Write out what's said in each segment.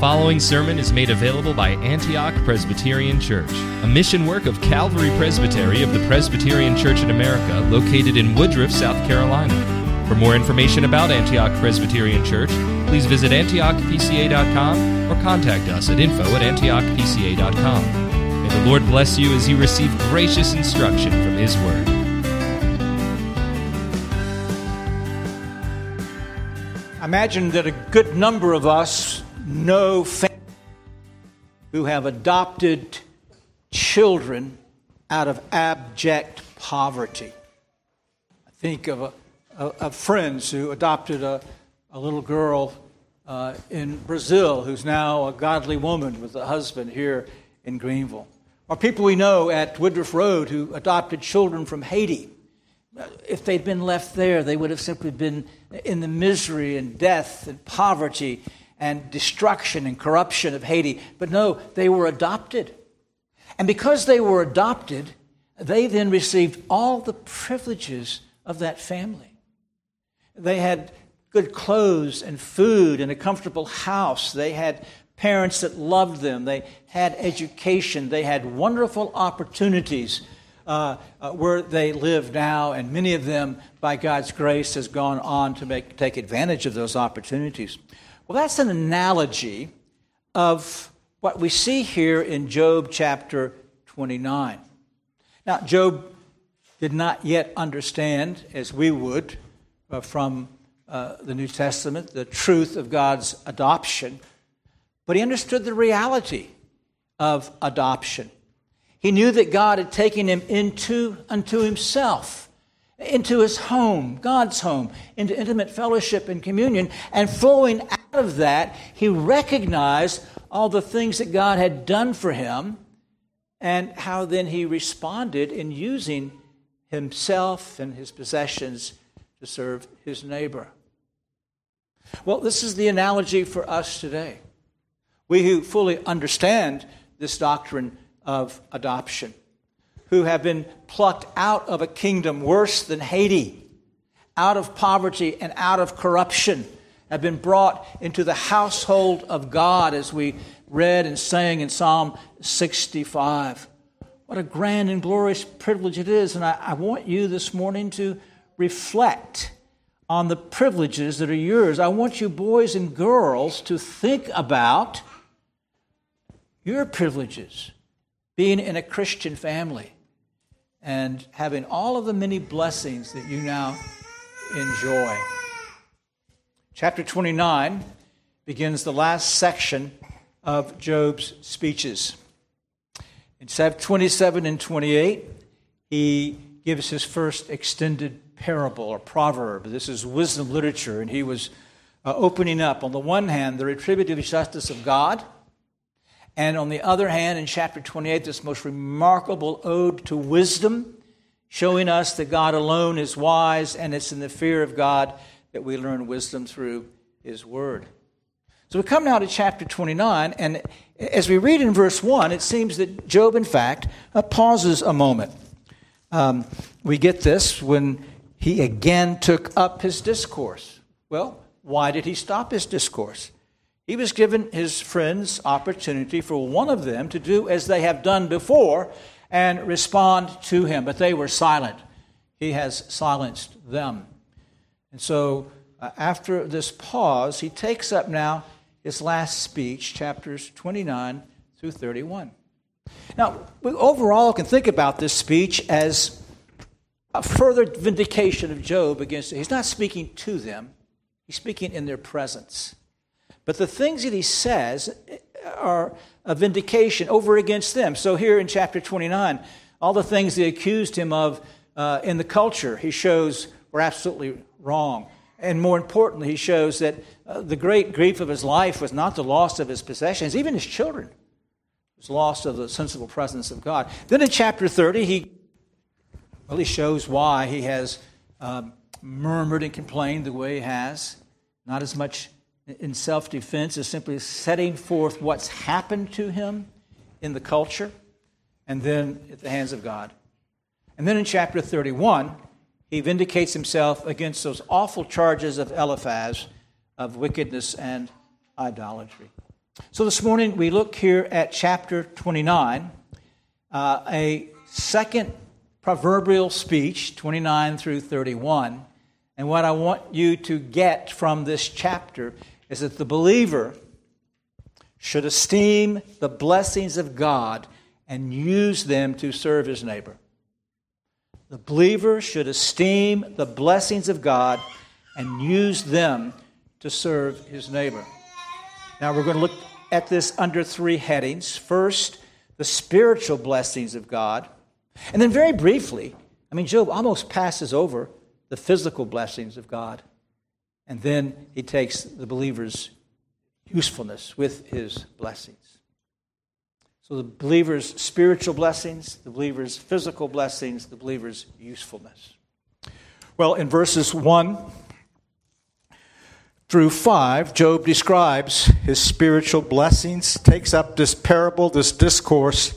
following sermon is made available by Antioch Presbyterian Church, a mission work of Calvary Presbytery of the Presbyterian Church in America, located in Woodruff, South Carolina. For more information about Antioch Presbyterian Church, please visit antiochpca.com or contact us at info at antiochpca.com. May the Lord bless you as you receive gracious instruction from His Word. Imagine that a good number of us know families who have adopted children out of abject poverty. I think of, a, of friends who adopted a, a little girl uh, in Brazil who's now a godly woman with a husband here in Greenville. Or people we know at Woodruff Road who adopted children from Haiti. If they'd been left there, they would have simply been in the misery and death and poverty and destruction and corruption of Haiti. But no, they were adopted. And because they were adopted, they then received all the privileges of that family. They had good clothes and food and a comfortable house. They had parents that loved them. They had education. They had wonderful opportunities uh, uh, where they live now, and many of them, by God's grace, has gone on to make, take advantage of those opportunities. Well, that's an analogy of what we see here in Job chapter 29. Now, Job did not yet understand, as we would uh, from uh, the New Testament, the truth of God's adoption, but he understood the reality of adoption. He knew that God had taken him into unto himself into his home, God's home, into intimate fellowship and communion. And flowing out of that, he recognized all the things that God had done for him and how then he responded in using himself and his possessions to serve his neighbor. Well, this is the analogy for us today. We who fully understand this doctrine of adoption who have been plucked out of a kingdom worse than Haiti, out of poverty and out of corruption, have been brought into the household of God, as we read and sang in Psalm 65. What a grand and glorious privilege it is. And I, I want you this morning to reflect on the privileges that are yours. I want you, boys and girls, to think about your privileges being in a Christian family and having all of the many blessings that you now enjoy. Chapter 29 begins the last section of Job's speeches. In 27 and 28, he gives his first extended parable or proverb. This is wisdom literature, and he was uh, opening up, on the one hand, the retributive justice of God and on the other hand, in chapter 28, this most remarkable ode to wisdom, showing us that God alone is wise, and it's in the fear of God that we learn wisdom through His Word. So we come now to chapter 29, and as we read in verse 1, it seems that Job, in fact, uh, pauses a moment. Um, we get this when he again took up his discourse. Well, why did he stop his discourse? He was given his friends opportunity for one of them to do as they have done before and respond to him, but they were silent. He has silenced them. And so, uh, after this pause, he takes up now his last speech, chapters 29 through 31. Now, we overall can think about this speech as a further vindication of Job against. He's not speaking to them, he's speaking in their presence. But the things that he says are a vindication over against them. So here in chapter 29, all the things they accused him of uh, in the culture, he shows were absolutely wrong. And more importantly, he shows that uh, the great grief of his life was not the loss of his possessions, even his children. It was loss of the sensible presence of God. Then in chapter 30, he really shows why he has um, murmured and complained the way he has. Not as much in self defense is simply setting forth what's happened to him in the culture and then at the hands of God. And then in chapter 31, he vindicates himself against those awful charges of Eliphaz of wickedness and idolatry. So this morning we look here at chapter 29, uh, a second proverbial speech, 29 through 31. And what I want you to get from this chapter is that the believer should esteem the blessings of God and use them to serve his neighbor. The believer should esteem the blessings of God and use them to serve his neighbor. Now we're going to look at this under three headings. First, the spiritual blessings of God. And then, very briefly, I mean, Job almost passes over the physical blessings of God. And then he takes the believer's usefulness with his blessings. So the believer's spiritual blessings, the believer's physical blessings, the believer's usefulness. Well, in verses 1 through 5, Job describes his spiritual blessings, takes up this parable, this discourse,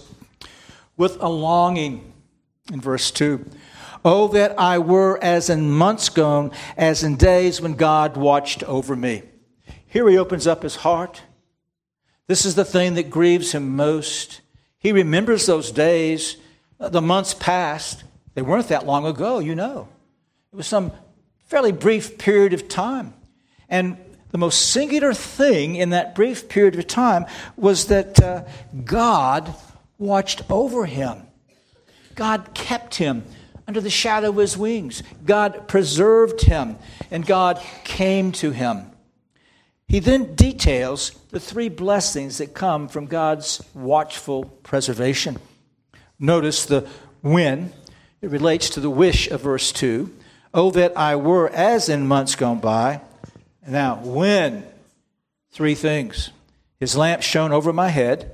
with a longing. In verse 2, Oh, that I were as in months gone, as in days when God watched over me. Here he opens up his heart. This is the thing that grieves him most. He remembers those days, the months past. They weren't that long ago, you know. It was some fairly brief period of time. And the most singular thing in that brief period of time was that uh, God watched over him. God kept him under the shadow of his wings. God preserved him, and God came to him. He then details the three blessings that come from God's watchful preservation. Notice the when, it relates to the wish of verse 2. Oh, that I were as in months gone by. Now, when? Three things. His lamp shone over my head.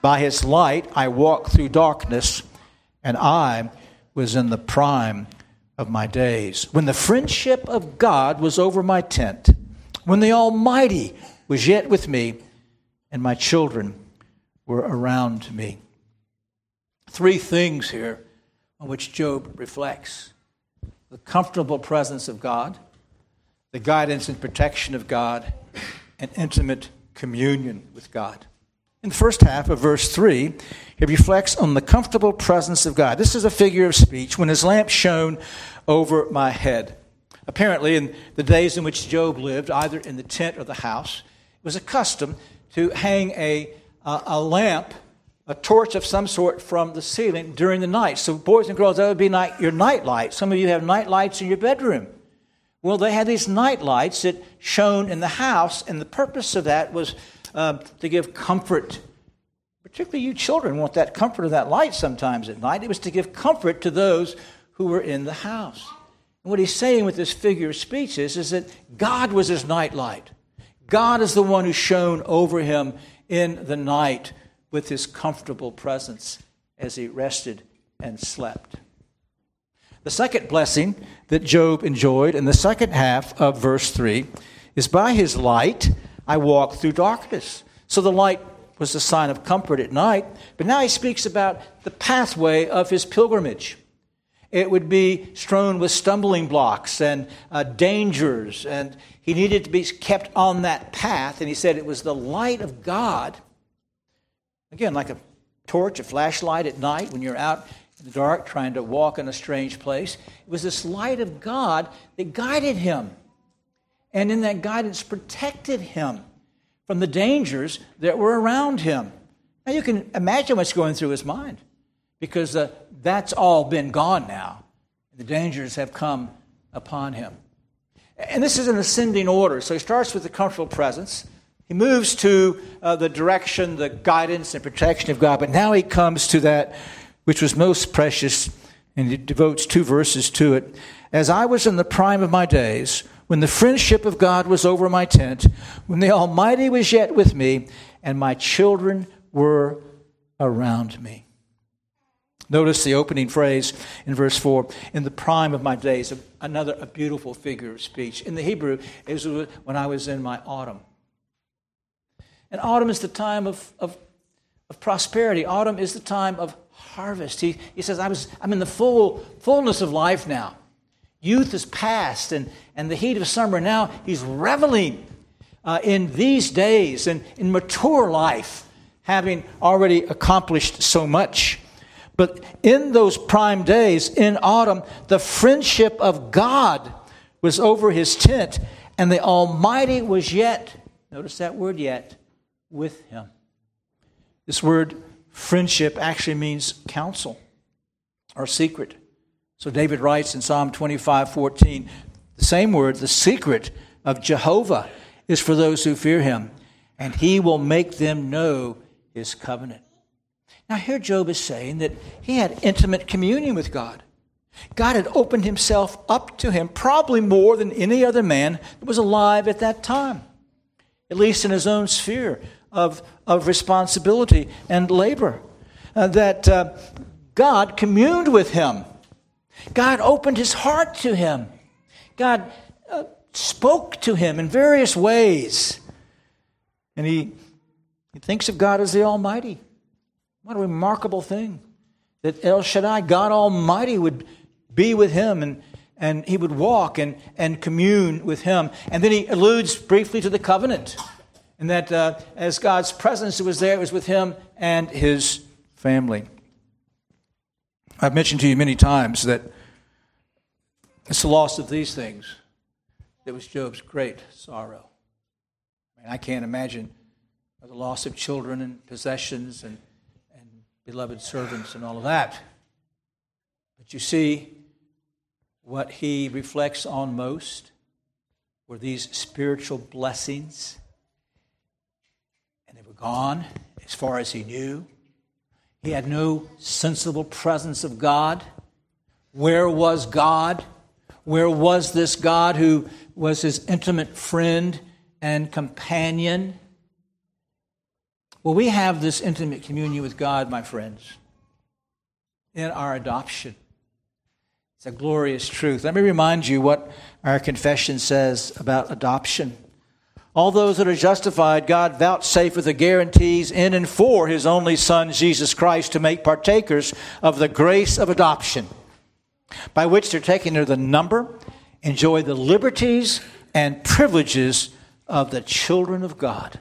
By his light I walked through darkness, and I was in the prime of my days. When the friendship of God was over my tent, when the Almighty was yet with me and my children were around me. Three things here on which Job reflects the comfortable presence of God, the guidance and protection of God, and intimate communion with God. In the first half of verse 3, he reflects on the comfortable presence of God. This is a figure of speech when his lamp shone over my head. Apparently, in the days in which Job lived, either in the tent or the house, it was a custom to hang a, uh, a lamp, a torch of some sort from the ceiling during the night. So, boys and girls, that would be night, your night light. Some of you have night lights in your bedroom. Well, they had these night lights that shone in the house, and the purpose of that was uh, to give comfort. Particularly you children want that comfort of that light sometimes at night. It was to give comfort to those who were in the house. And what he's saying with this figure of speech is, is that God was his nightlight. God is the one who shone over him in the night with his comfortable presence as he rested and slept. The second blessing that Job enjoyed in the second half of verse 3 is by his light I walk through darkness. So the light was a sign of comfort at night, but now he speaks about the pathway of his pilgrimage. It would be strewn with stumbling blocks and uh, dangers, and he needed to be kept on that path. And he said it was the light of God, again, like a torch, a flashlight at night when you're out in the dark trying to walk in a strange place. It was this light of God that guided him, and in that guidance protected him from the dangers that were around him. Now you can imagine what's going through his mind because uh, that's all been gone now. The dangers have come upon him. And this is an ascending order. So he starts with the comfortable presence. He moves to uh, the direction, the guidance, and protection of God. But now he comes to that which was most precious, and he devotes two verses to it. As I was in the prime of my days, when the friendship of God was over my tent, when the Almighty was yet with me, and my children were around me. Notice the opening phrase in verse 4 in the prime of my days, another a beautiful figure of speech. In the Hebrew, was when I was in my autumn. And autumn is the time of, of, of prosperity, autumn is the time of harvest. He, he says, I was, I'm in the full fullness of life now. Youth is past, and, and the heat of summer now, he's reveling. uh, in these days and in mature life, having already accomplished so much. But in those prime days, in autumn, the friendship of God was over his tent, and the Almighty was yet, notice that word yet, with him. This word friendship actually means counsel or secret. So David writes in Psalm 25 14, the same word, the secret of Jehovah is for those who fear him, and he will make them know his covenant. Now, here Job is saying that he had intimate communion with God. God had opened himself up to him probably more than any other man that was alive at that time, at least in his own sphere of, of responsibility and labor. Uh, that uh, God communed with him, God opened his heart to him, God uh, spoke to him in various ways. And he, he thinks of God as the Almighty. What a remarkable thing that El Shaddai, God Almighty, would be with him and, and he would walk and, and commune with him. And then he alludes briefly to the covenant, and that uh, as God's presence was there, it was with him and his family. I've mentioned to you many times that it's the loss of these things that was Job's great sorrow. I, mean, I can't imagine the loss of children and possessions and, and beloved servants and all of that. But you see, what he reflects on most were these spiritual blessings. And they were gone as far as he knew. He had no sensible presence of God. Where was God? Where was this God who was his intimate friend and companion? Well, we have this intimate communion with God, my friends, in our adoption. It's a glorious truth. Let me remind you what our confession says about adoption. All those that are justified, God vouchsafeth the guarantees in and for his only Son, Jesus Christ, to make partakers of the grace of adoption, by which they're taken to the number, enjoy the liberties and privileges of the children of God.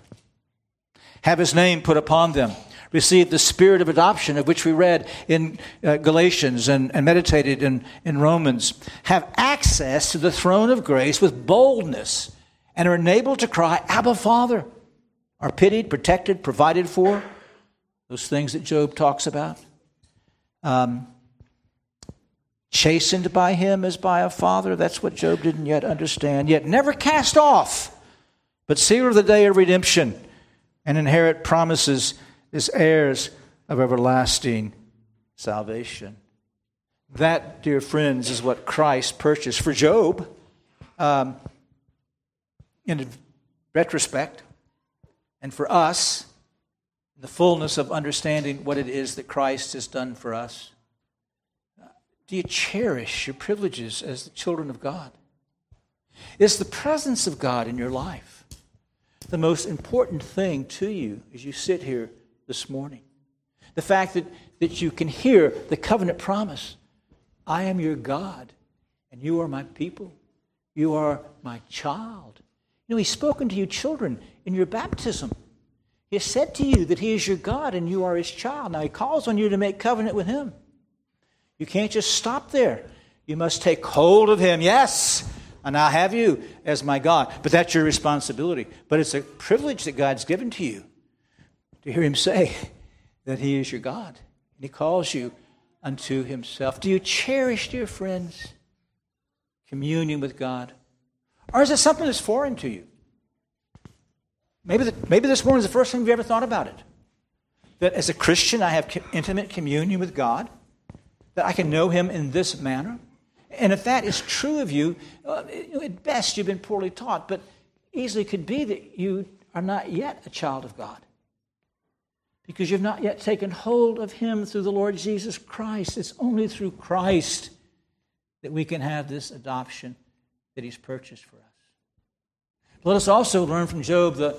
Have his name put upon them. Receive the spirit of adoption, of which we read in uh, Galatians and, and meditated in, in Romans, have access to the throne of grace with boldness and are enabled to cry, Abba, Father, are pitied, protected, provided for, those things that Job talks about. Um, chastened by him as by a father, that's what Job didn't yet understand, yet never cast off, but seal of the day of redemption and inherit promises as heirs of everlasting salvation. That, dear friends, is what Christ purchased for Job. Um, in retrospect, and for us, in the fullness of understanding what it is that Christ has done for us. Do you cherish your privileges as the children of God? Is the presence of God in your life the most important thing to you as you sit here this morning. The fact that, that you can hear the covenant promise I am your God, and you are my people. You are my child. You know, He's spoken to you, children, in your baptism. He has said to you that He is your God and you are His child. Now, He calls on you to make covenant with Him. You can't just stop there. You must take hold of Him. Yes, and I'll have you as my God. But that's your responsibility. But it's a privilege that God's given to you to hear him say that he is your God. And he calls you unto himself. Do you cherish, dear friends, communion with God? Or is it something that's foreign to you? Maybe, the, maybe this morning is the first time you've ever thought about it. That as a Christian, I have intimate communion with God, that I can know him in this manner. And if that is true of you, uh, at best you've been poorly taught, but easily could be that you are not yet a child of God because you've not yet taken hold of Him through the Lord Jesus Christ. It's only through Christ that we can have this adoption that He's purchased for us. Let us also learn from Job the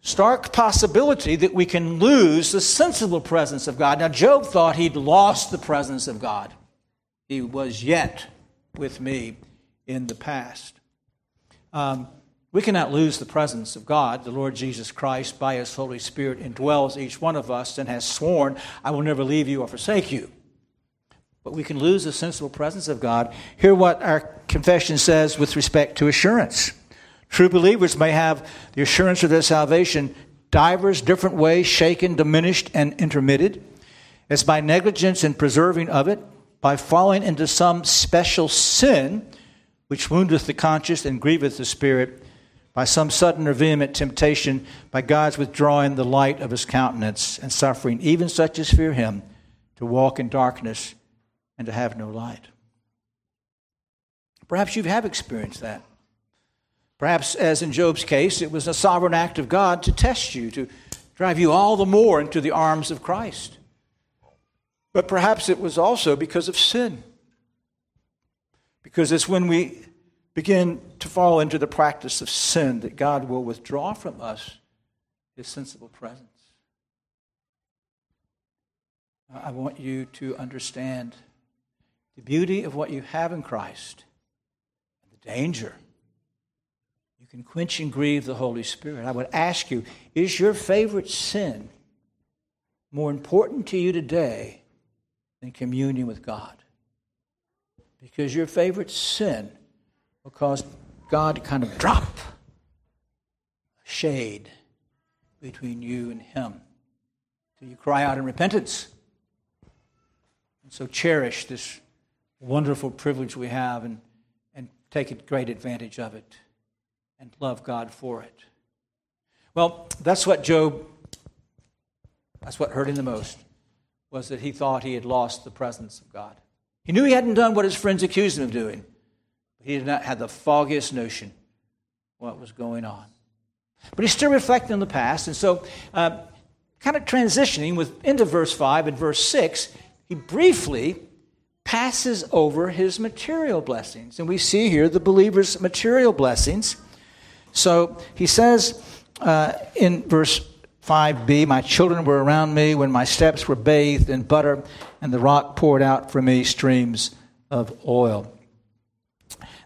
stark possibility that we can lose the sensible presence of God. Now, Job thought he'd lost the presence of God, he was yet with me in the past. Um, We cannot lose the presence of God. The Lord Jesus Christ, by his Holy Spirit, indwells each one of us and has sworn, I will never leave you or forsake you. But we can lose the sensible presence of God. Hear what our confession says with respect to assurance. True believers may have the assurance of their salvation divers different ways, shaken, diminished, and intermitted. It's by negligence in preserving of it, by falling into some special sin, which woundeth the conscience and grieveth the spirit by some sudden or vehement temptation, by God's withdrawing the light of his countenance and suffering, even such as fear him, to walk in darkness and to have no light. Perhaps you have experienced that. Perhaps, as in Job's case, it was a sovereign act of God to test you, to drive you all the more into the arms of Christ. But perhaps it was also because of sin. Because it's when we begin to fall into the practice of sin, that God will withdraw from us his sensible presence. I want you to understand the beauty of what you have in Christ, and the danger. You can quench and grieve the Holy Spirit. I would ask you is your favorite sin more important to you today than communion with God? Because your favorite sin will cause God to kind of drop a shade between you and Him till you cry out in repentance. And so cherish this wonderful privilege we have and, and take great advantage of it and love God for it. Well, that's what Job, that's what hurt him the most, was that he thought he had lost the presence of God. He knew he hadn't done what his friends accused him of doing. But he did not have the foggiest notion what was going on. But he's still reflecting on the past, and so uh, kind of transitioning with into verse 5 and verse 6, he briefly passes over his material blessings. And we see here the believer's material blessings. So he says uh, in verse 5b, My children were around me when my steps were bathed in butter, and the rock poured out for me streams of oil.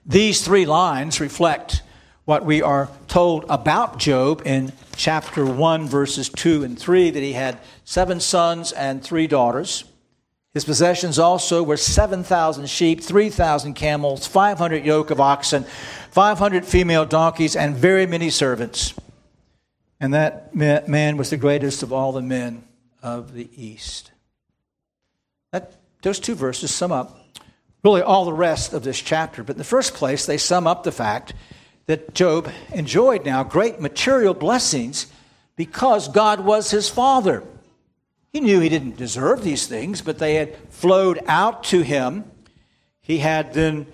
These three lines reflect what we are told about Job in chapter 1, verses 2 and 3 that he had seven sons and three daughters. His possessions also were 7,000 sheep, 3,000 camels, 500 yoke of oxen, 500 female donkeys, and very many servants. And that man was the greatest of all the men of the East. That, those two verses sum up really all the rest of this chapter. But in the first place, they sum up the fact that Job enjoyed now great material blessings because God was his father. He knew he didn't deserve these things, but they had flowed out to him. He had then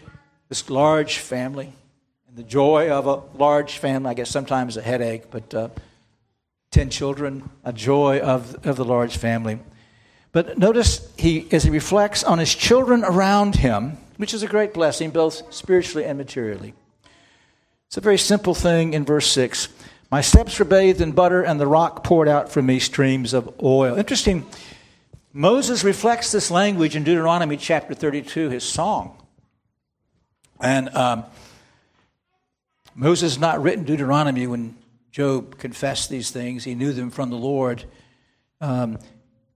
this large family, and the joy of a large family, I guess sometimes a headache, but uh, 10 children, a joy of, of the large family. But notice he, as he reflects on his children around him, which is a great blessing, both spiritually and materially. It's a very simple thing in verse 6. My steps were bathed in butter, and the rock poured out from me streams of oil. Interesting. Moses reflects this language in Deuteronomy chapter 32, his song. And um, Moses not written Deuteronomy when Job confessed these things. He knew them from the Lord. Um,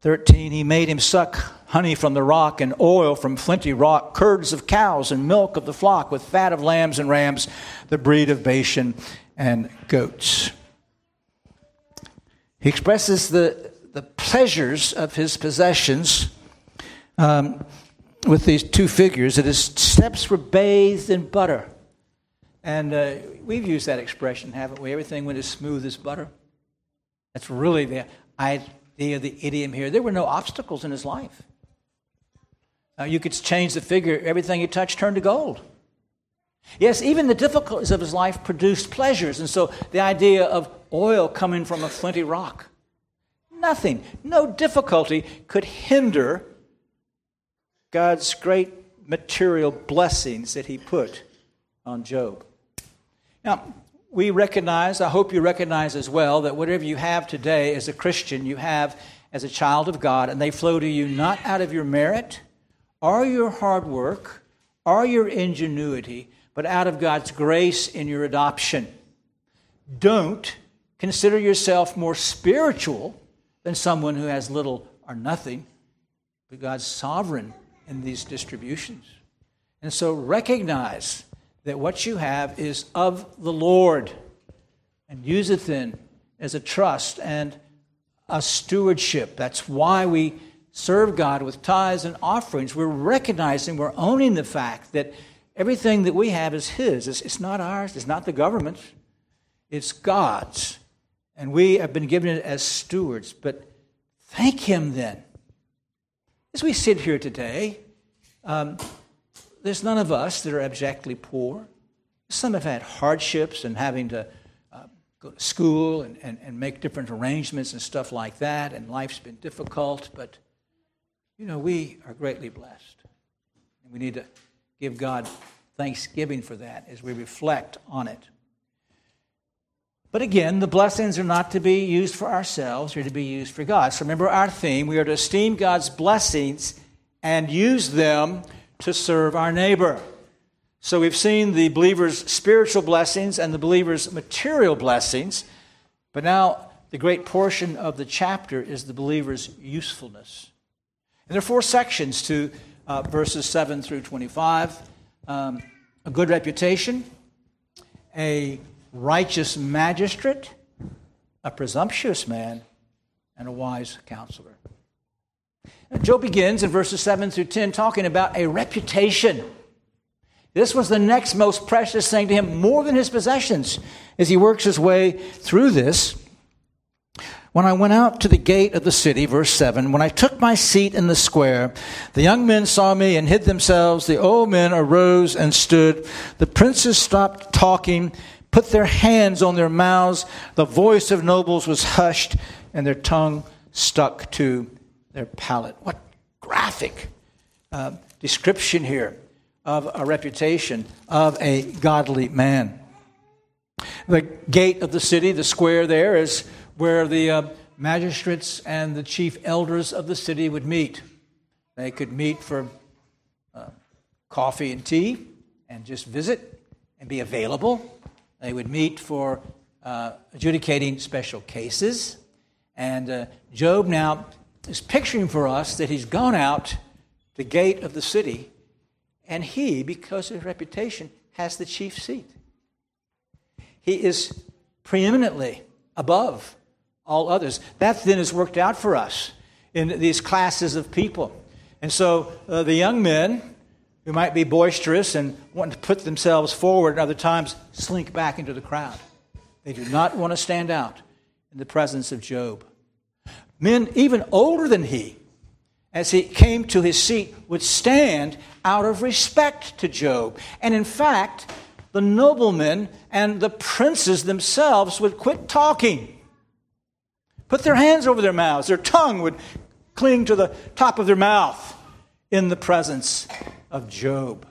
13, he made him suck honey from the rock and oil from flinty rock, curds of cows and milk of the flock, with fat of lambs and rams, the breed of Bashan and goats. He expresses the, the pleasures of his possessions um, with these two figures that his steps were bathed in butter. And uh, we've used that expression, haven't we? Everything went as smooth as butter. That's really the I the, the idiom here. There were no obstacles in his life. You could change the figure, everything he touched turned to gold. Yes, even the difficulties of his life produced pleasures. And so the idea of oil coming from a flinty rock, nothing, no difficulty could hinder God's great material blessings that he put on Job. Now, we recognize, I hope you recognize as well, that whatever you have today as a Christian, you have as a child of God, and they flow to you not out of your merit or your hard work or your ingenuity, but out of God's grace in your adoption. don't consider yourself more spiritual than someone who has little or nothing, but God's sovereign in these distributions. And so recognize that what you have is of the Lord and use it then as a trust and a stewardship. That's why we serve God with tithes and offerings. We're recognizing, we're owning the fact that everything that we have is His. It's, it's not ours, it's not the government's, it's God's. And we have been given it as stewards. But thank Him then. As we sit here today, um, there's none of us that are abjectly poor. Some have had hardships and having to uh, go to school and, and, and make different arrangements and stuff like that, and life's been difficult, but you know, we are greatly blessed. And we need to give God thanksgiving for that as we reflect on it. But again, the blessings are not to be used for ourselves, they're to be used for God. So remember our theme we are to esteem God's blessings and use them to serve our neighbor. So we've seen the believer's spiritual blessings and the believer's material blessings, but now the great portion of the chapter is the believer's usefulness. And there are four sections to uh, verses 7 through 25 um, a good reputation, a righteous magistrate, a presumptuous man, and a wise counselor. Job begins in verses 7 through 10 talking about a reputation. This was the next most precious thing to him, more than his possessions, as he works his way through this. When I went out to the gate of the city, verse 7, when I took my seat in the square, the young men saw me and hid themselves. The old men arose and stood. The princes stopped talking, put their hands on their mouths. The voice of nobles was hushed, and their tongue stuck to their palate. What graphic uh, description here of a reputation of a godly man. The gate of the city, the square there, is where the uh, magistrates and the chief elders of the city would meet. They could meet for uh, coffee and tea and just visit and be available. They would meet for uh, adjudicating special cases. And uh, Job now is picturing for us that he's gone out the gate of the city, and he, because of his reputation, has the chief seat. He is preeminently above all others. That then is worked out for us in these classes of people. And so uh, the young men who might be boisterous and want to put themselves forward, and other times slink back into the crowd. They do not want to stand out in the presence of Job men even older than he, as he came to his seat, would stand out of respect to Job. And in fact, the noblemen and the princes themselves would quit talking, put their hands over their mouths, their tongue would cling to the top of their mouth in the presence of Job.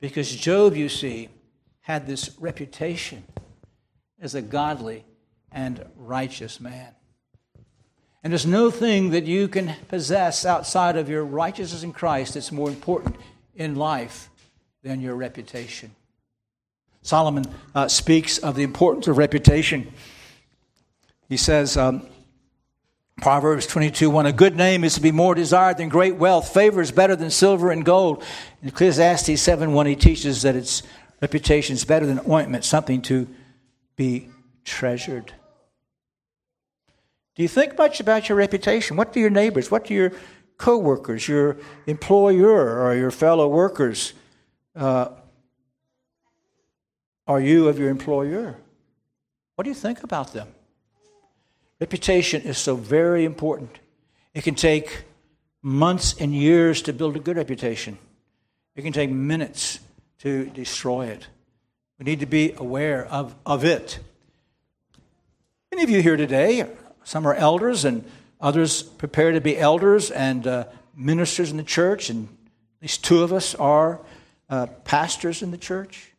Because Job, you see, had this reputation as a godly and righteous man. And there's no thing that you can possess outside of your righteousness in Christ that's more important in life than your reputation. Solomon uh, speaks of the importance of reputation. He says, um, Proverbs 22 1 A good name is to be more desired than great wealth. Favor is better than silver and gold. In Ecclesiastes 7 1, he teaches that its reputation is better than ointment, something to be treasured. Do you think much about your reputation? What do your neighbors, what do your coworkers, your employer, or your fellow workers uh, are you of your employer? What do you think about them? Reputation is so very important. It can take months and years to build a good reputation. It can take minutes to destroy it. We need to be aware of, of it. Many of you here today some are elders, and others prepare to be elders and uh, ministers in the church, and at least two of us are uh, pastors in the church.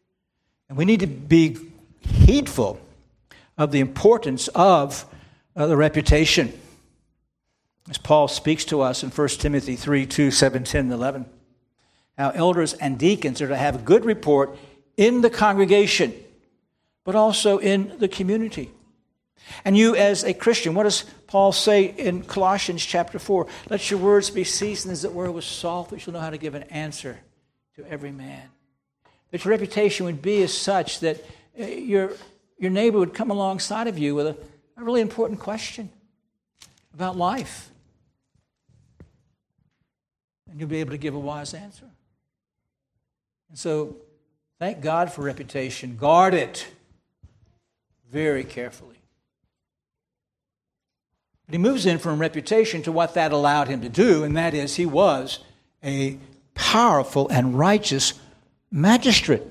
And we need to be heedful of the importance of uh, the reputation. As Paul speaks to us in 1 Timothy 3 2, 7, 10, and 11. How elders and deacons are to have a good report in the congregation but also in the community. And you, as a Christian, what does Paul say in Colossians chapter 4? Let your words be seasoned as it were with salt, that you'll know how to give an answer to every man. That your reputation would be as such that uh, your, your neighbor would come alongside of you with a, a really important question about life. And you'll be able to give a wise answer. And so, thank God for reputation. Guard it very carefully. But he moves in from reputation to what that allowed him to do, and that is he was a powerful and righteous magistrate.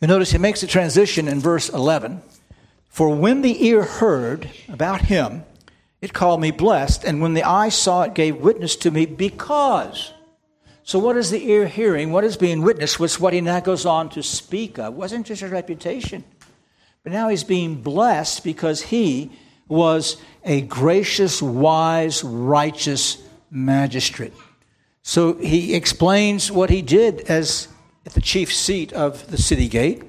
You notice he makes a transition in verse 11. For when the ear heard about him, it called me blessed, and when the eye saw it, gave witness to me because. So, what is the ear hearing? What is being witnessed? Was what he now goes on to speak of. It wasn't just his reputation, but now he's being blessed because he was a gracious, wise, righteous magistrate. So he explains what he did as at the chief seat of the city gate.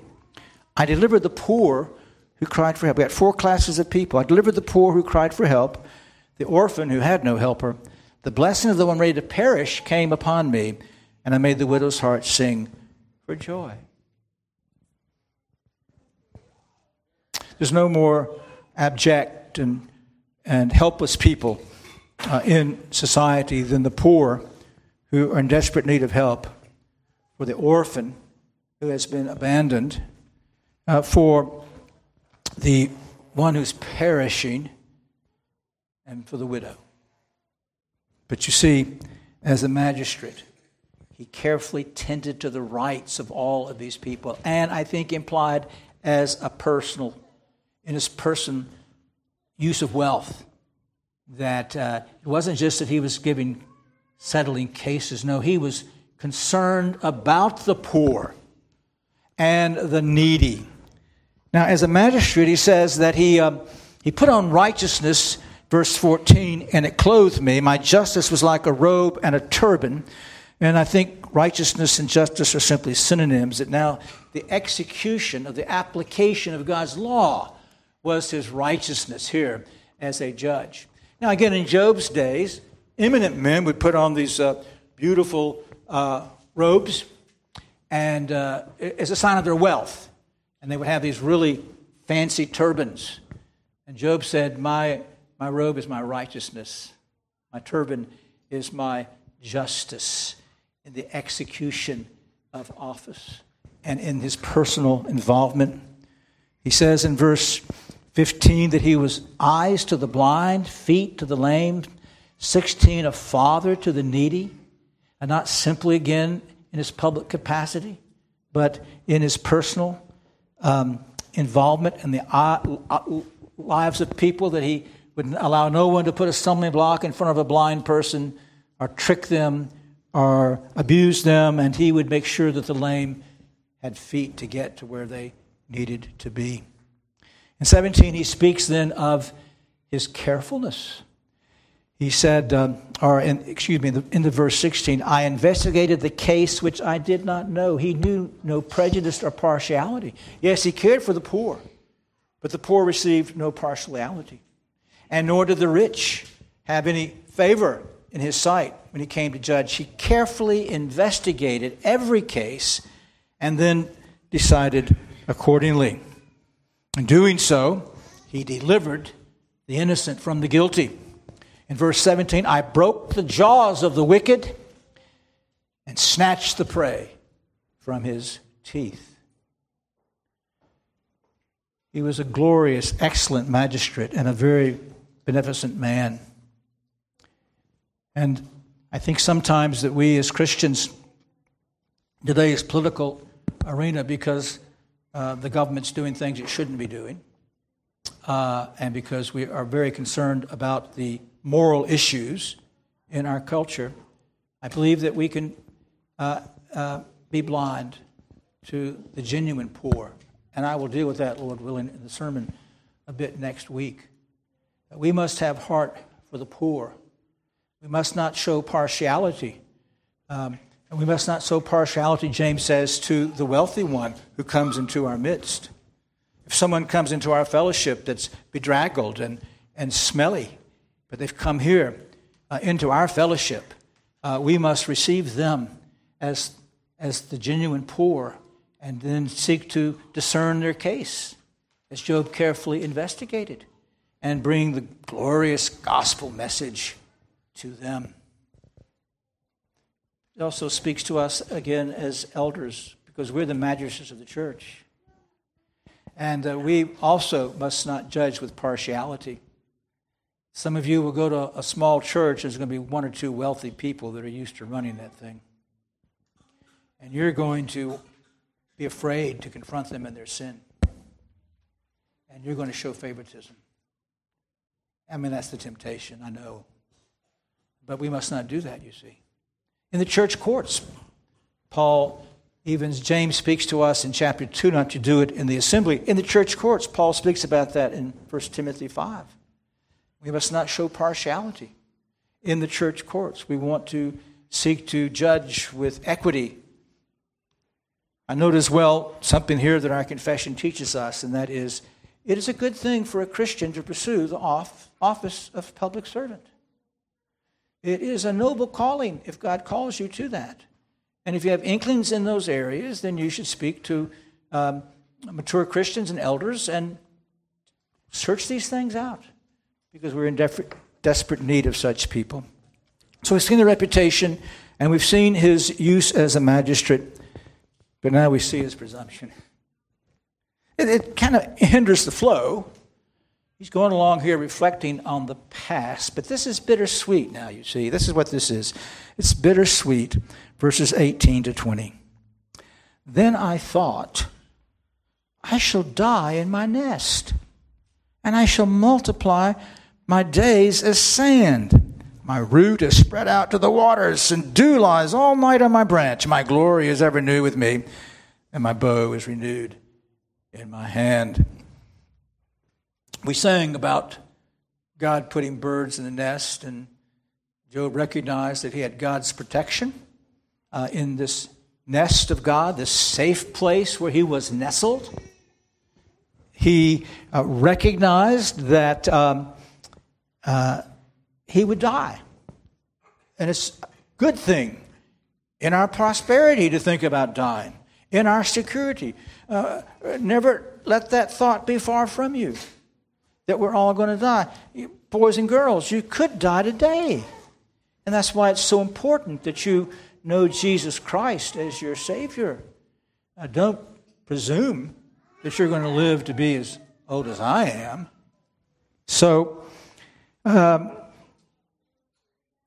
I delivered the poor who cried for help. We had four classes of people. I delivered the poor who cried for help, the orphan who had no helper. The blessing of the one ready to perish came upon me, and I made the widow's heart sing for joy. There's no more abject and and helpless people uh, in society than the poor who are in desperate need of help, for the orphan who has been abandoned, uh, for the one who's perishing, and for the widow. But you see, as a magistrate, he carefully tended to the rights of all of these people, and I think implied as a personal, in his person, use of wealth. That uh, it wasn't just that he was giving settling cases, no, he was concerned about the poor and the needy. Now, as a magistrate, he says that he, uh, he put on righteousness, verse 14, and it clothed me. My justice was like a robe and a turban. And I think righteousness and justice are simply synonyms. That now the execution of the application of God's law was his righteousness here as a judge. Now, again, in Job's days, eminent men would put on these uh, beautiful uh, robes and uh, as a sign of their wealth. And they would have these really fancy turbans. And Job said, My, my robe is my righteousness, my turban is my justice in the execution of office and in his personal involvement. He says in verse 15, that he was eyes to the blind, feet to the lame. 16, a father to the needy. And not simply, again, in his public capacity, but in his personal um, involvement in the uh, uh, lives of people, that he would allow no one to put a stumbling block in front of a blind person or trick them or abuse them, and he would make sure that the lame had feet to get to where they needed to be. In 17, he speaks then of his carefulness. He said, um, or in, excuse me, in the, in the verse 16, I investigated the case which I did not know. He knew no prejudice or partiality. Yes, he cared for the poor, but the poor received no partiality. And nor did the rich have any favor in his sight when he came to judge. He carefully investigated every case and then decided accordingly. In doing so, he delivered the innocent from the guilty. In verse 17, I broke the jaws of the wicked and snatched the prey from his teeth. He was a glorious, excellent magistrate and a very beneficent man. And I think sometimes that we as Christians, today's political arena, because uh, the government's doing things it shouldn't be doing, uh, and because we are very concerned about the moral issues in our culture, I believe that we can uh, uh, be blind to the genuine poor. And I will deal with that, Lord willing, in the sermon a bit next week. We must have heart for the poor. We must not show partiality. Um, and we must not show partiality, James says, to the wealthy one who comes into our midst. If someone comes into our fellowship that's bedraggled and, and smelly, but they've come here uh, into our fellowship, uh, we must receive them as, as the genuine poor and then seek to discern their case, as Job carefully investigated, and bring the glorious gospel message to them. It also speaks to us again as elders because we're the magistrates of the church. And uh, we also must not judge with partiality. Some of you will go to a small church, there's going to be one or two wealthy people that are used to running that thing. And you're going to be afraid to confront them in their sin. And you're going to show favoritism. I mean, that's the temptation, I know. But we must not do that, you see. In the church courts, Paul, even James speaks to us in chapter 2 not to do it in the assembly. In the church courts, Paul speaks about that in 1 Timothy 5. We must not show partiality in the church courts. We want to seek to judge with equity. I note as well something here that our confession teaches us, and that is it is a good thing for a Christian to pursue the office of public servant. It is a noble calling if God calls you to that. And if you have inklings in those areas, then you should speak to um, mature Christians and elders and search these things out because we're in def- desperate need of such people. So we've seen the reputation and we've seen his use as a magistrate, but now we see his presumption. It, it kind of hinders the flow He's going along here reflecting on the past, but this is bittersweet now, you see. This is what this is. It's bittersweet, verses 18 to 20. Then I thought, I shall die in my nest, and I shall multiply my days as sand. My root is spread out to the waters, and dew lies all night on my branch. My glory is ever new with me, and my bow is renewed in my hand. We sang about God putting birds in the nest, and Job recognized that he had God's protection uh, in this nest of God, this safe place where he was nestled. He uh, recognized that um, uh, he would die. And it's a good thing in our prosperity to think about dying, in our security. Uh, never let that thought be far from you that we're all going to die. Boys and girls, you could die today. And that's why it's so important that you know Jesus Christ as your Savior. Now, don't presume that you're going to live to be as old as I am. So, um,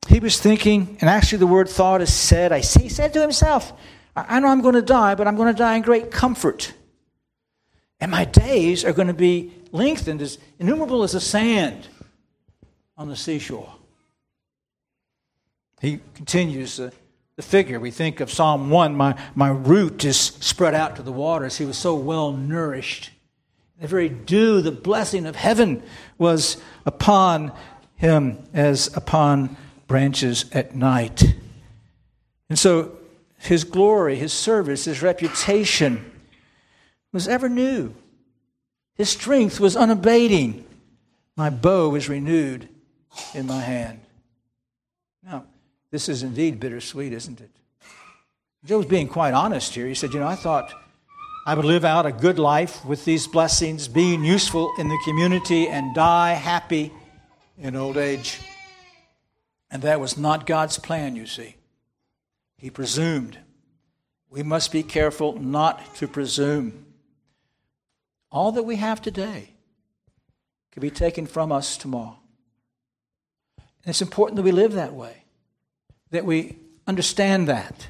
he was thinking, and actually the word thought is said. I see, he said to himself, I know I'm going to die, but I'm going to die in great comfort. And my days are going to be lengthened as innumerable as the sand on the seashore. He continues the, the figure. We think of Psalm 1 my, my root is spread out to the waters. He was so well nourished. The very dew, the blessing of heaven was upon him as upon branches at night. And so his glory, his service, his reputation was ever new. His strength was unabating. My bow was renewed in my hand. Now, this is indeed bittersweet, isn't it? Job's being quite honest here. He said, You know, I thought I would live out a good life with these blessings, being useful in the community, and die happy in old age. And that was not God's plan, you see. He presumed. We must be careful not to presume. All that we have today can be taken from us tomorrow. And it's important that we live that way, that we understand that.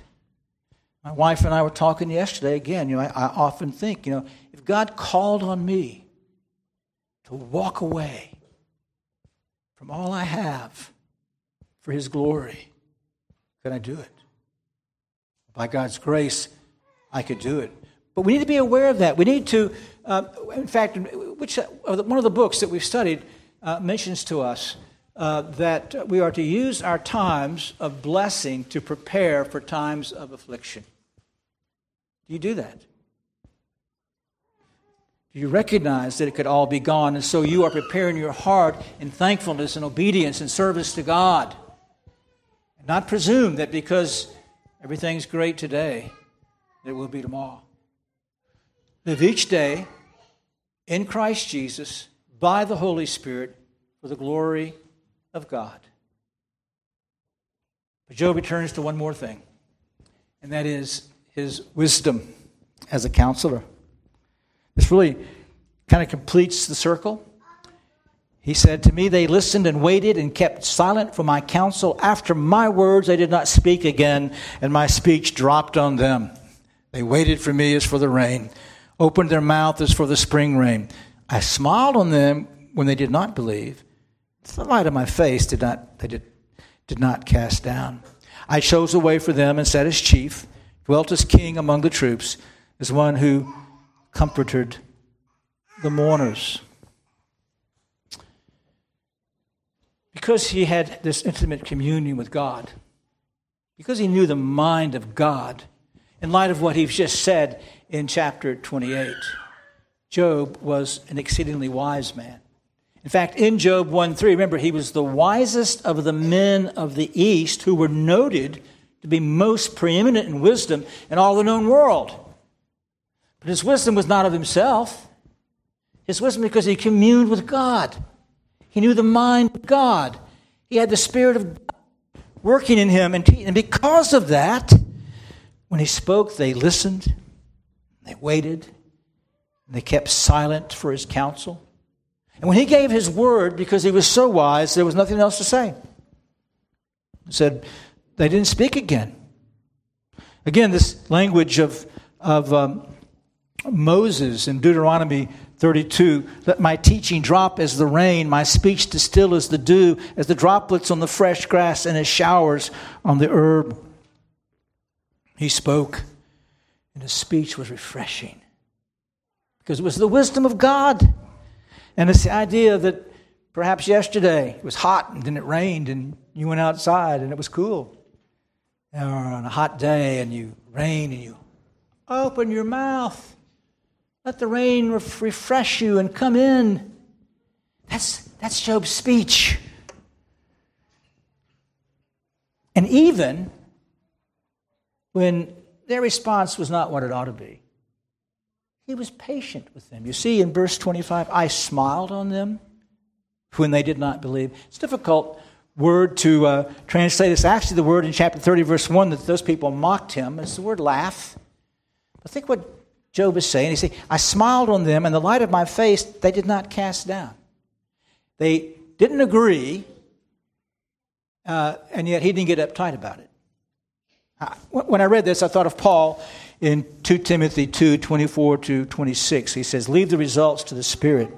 My wife and I were talking yesterday again. You know, I, I often think, you know, if God called on me to walk away from all I have for His glory, could I do it? By God's grace, I could do it. But we need to be aware of that. We need to uh, in fact, which, uh, one of the books that we've studied uh, mentions to us uh, that we are to use our times of blessing to prepare for times of affliction. Do you do that? Do you recognize that it could all be gone? And so you are preparing your heart in thankfulness and obedience and service to God. Not presume that because everything's great today, it will be tomorrow. Live each day in Christ Jesus by the Holy Spirit for the glory of God. But Job returns to one more thing, and that is his wisdom as a counselor. This really kind of completes the circle. He said, To me, they listened and waited and kept silent for my counsel. After my words, they did not speak again, and my speech dropped on them. They waited for me as for the rain, opened their mouth as for the spring rain. I smiled on them when they did not believe. The light of my face did not, they did, did not cast down. I chose a way for them and sat as chief, dwelt as king among the troops, as one who comforted the mourners. Because he had this intimate communion with God, because he knew the mind of God, in light of what he's just said in chapter 28, Job was an exceedingly wise man. In fact, in Job 1 3, remember, he was the wisest of the men of the East who were noted to be most preeminent in wisdom in all the known world. But his wisdom was not of himself, his wisdom because he communed with God. He knew the mind of God. He had the Spirit of God working in him. And, and because of that, when he spoke, they listened, they waited, they kept silent for his counsel. And when he gave his word, because he was so wise, there was nothing else to say. He said, they didn't speak again. Again, this language of, of um, Moses in Deuteronomy 32 Let my teaching drop as the rain, my speech distill as the dew, as the droplets on the fresh grass, and as showers on the herb. He spoke, and his speech was refreshing because it was the wisdom of God. And it's the idea that perhaps yesterday it was hot and then it rained and you went outside and it was cool. Or on a hot day and you rain and you open your mouth. Let the rain refresh you and come in. That's, that's Job's speech. And even when their response was not what it ought to be, he was patient with them. You see in verse 25, I smiled on them when they did not believe. It's difficult word to uh, translate. It's actually the word in chapter 30, verse 1, that those people mocked him. It's the word laugh. But think what Job is saying. He said, I smiled on them, and the light of my face they did not cast down. They didn't agree, uh, and yet he didn't get uptight about it. When I read this, I thought of Paul in 2 Timothy 2 24 to 26. He says, Leave the results to the Spirit.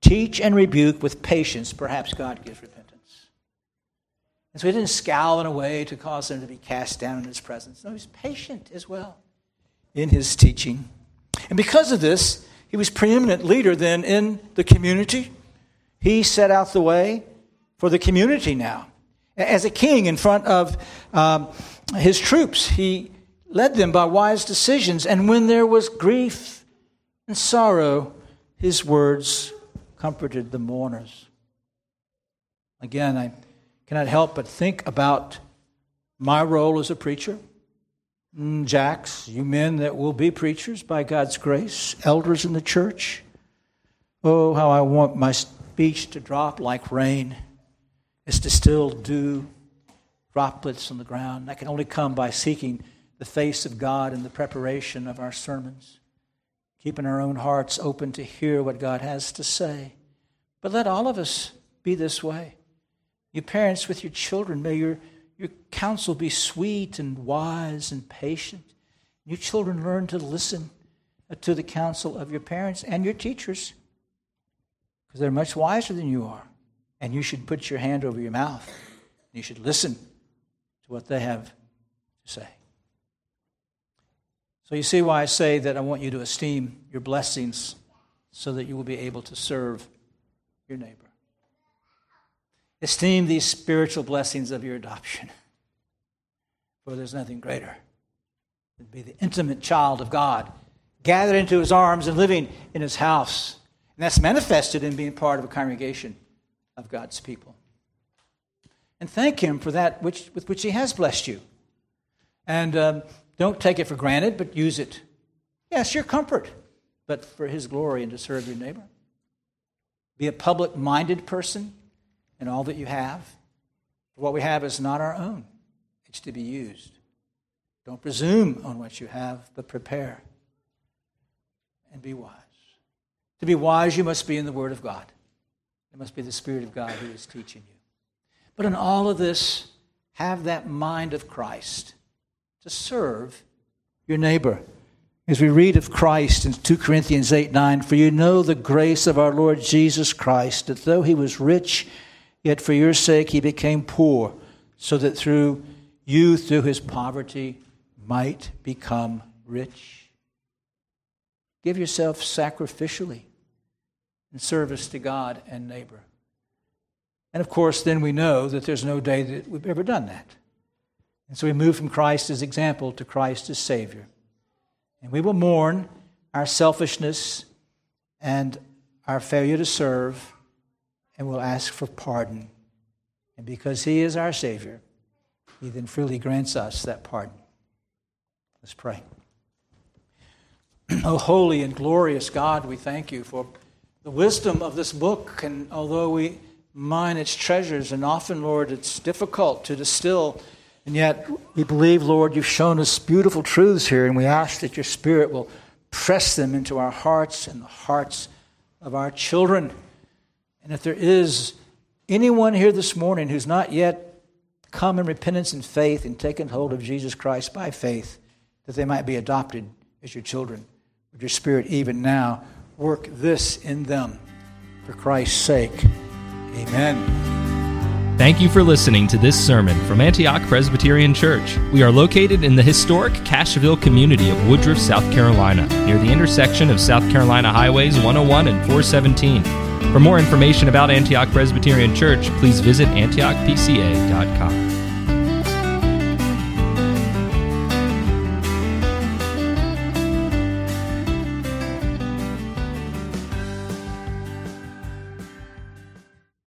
Teach and rebuke with patience. Perhaps God gives repentance. And so he didn't scowl in a way to cause them to be cast down in his presence. No, he was patient as well in his teaching. And because of this, he was preeminent leader then in the community. He set out the way for the community now. As a king in front of um, his troops, he led them by wise decisions. And when there was grief and sorrow, his words comforted the mourners. Again, I cannot help but think about my role as a preacher. Mm, Jacks, you men that will be preachers by God's grace, elders in the church. Oh, how I want my speech to drop like rain. It's to still dew droplets on the ground. That can only come by seeking the face of God in the preparation of our sermons, keeping our own hearts open to hear what God has to say. But let all of us be this way. You parents with your children, may your, your counsel be sweet and wise and patient. Your children learn to listen to the counsel of your parents and your teachers because they're much wiser than you are. And you should put your hand over your mouth. You should listen to what they have to say. So you see why I say that I want you to esteem your blessings so that you will be able to serve your neighbor. Esteem these spiritual blessings of your adoption, for there's nothing greater than to be the intimate child of God, gathered into his arms and living in his house. And that's manifested in being part of a congregation of God's people. And thank him for that which, with which he has blessed you. And um, don't take it for granted, but use it. Yes, your comfort, but for his glory and to serve your neighbor. Be a public minded person in all that you have. What we have is not our own, it's to be used. Don't presume on what you have, but prepare and be wise. To be wise, you must be in the Word of God. It must be the Spirit of God who is teaching you. But in all of this, have that mind of Christ to serve your neighbor. As we read of Christ in 2 Corinthians 8 9, for you know the grace of our Lord Jesus Christ, that though he was rich, yet for your sake he became poor, so that through you, through his poverty, might become rich. Give yourself sacrificially service to God and neighbor. And of course, then we know that there's no day that we've ever done that. And so we move from Christ as example to Christ as Savior. And we will mourn our selfishness and our failure to serve, and we'll ask for pardon. And because He is our Savior, He then freely grants us that pardon. Let's pray. oh, holy and glorious God, we thank you for the wisdom of this book. And although we mine its treasures, and often, Lord, it's difficult to distill and yet, we believe, Lord, you've shown us beautiful truths here, and we ask that your Spirit will press them into our hearts and the hearts of our children. And if there is anyone here this morning who's not yet come in repentance and faith and taken hold of Jesus Christ by faith, that they might be adopted as your children, would your Spirit even now work this in them for Christ's sake? Amen. Thank you for listening to this sermon from Antioch Presbyterian Church. We are located in the historic Cashville community of Woodruff, South Carolina, near the intersection of South Carolina Highways 101 and 417. For more information about Antioch Presbyterian Church, please visit antiochpca.com.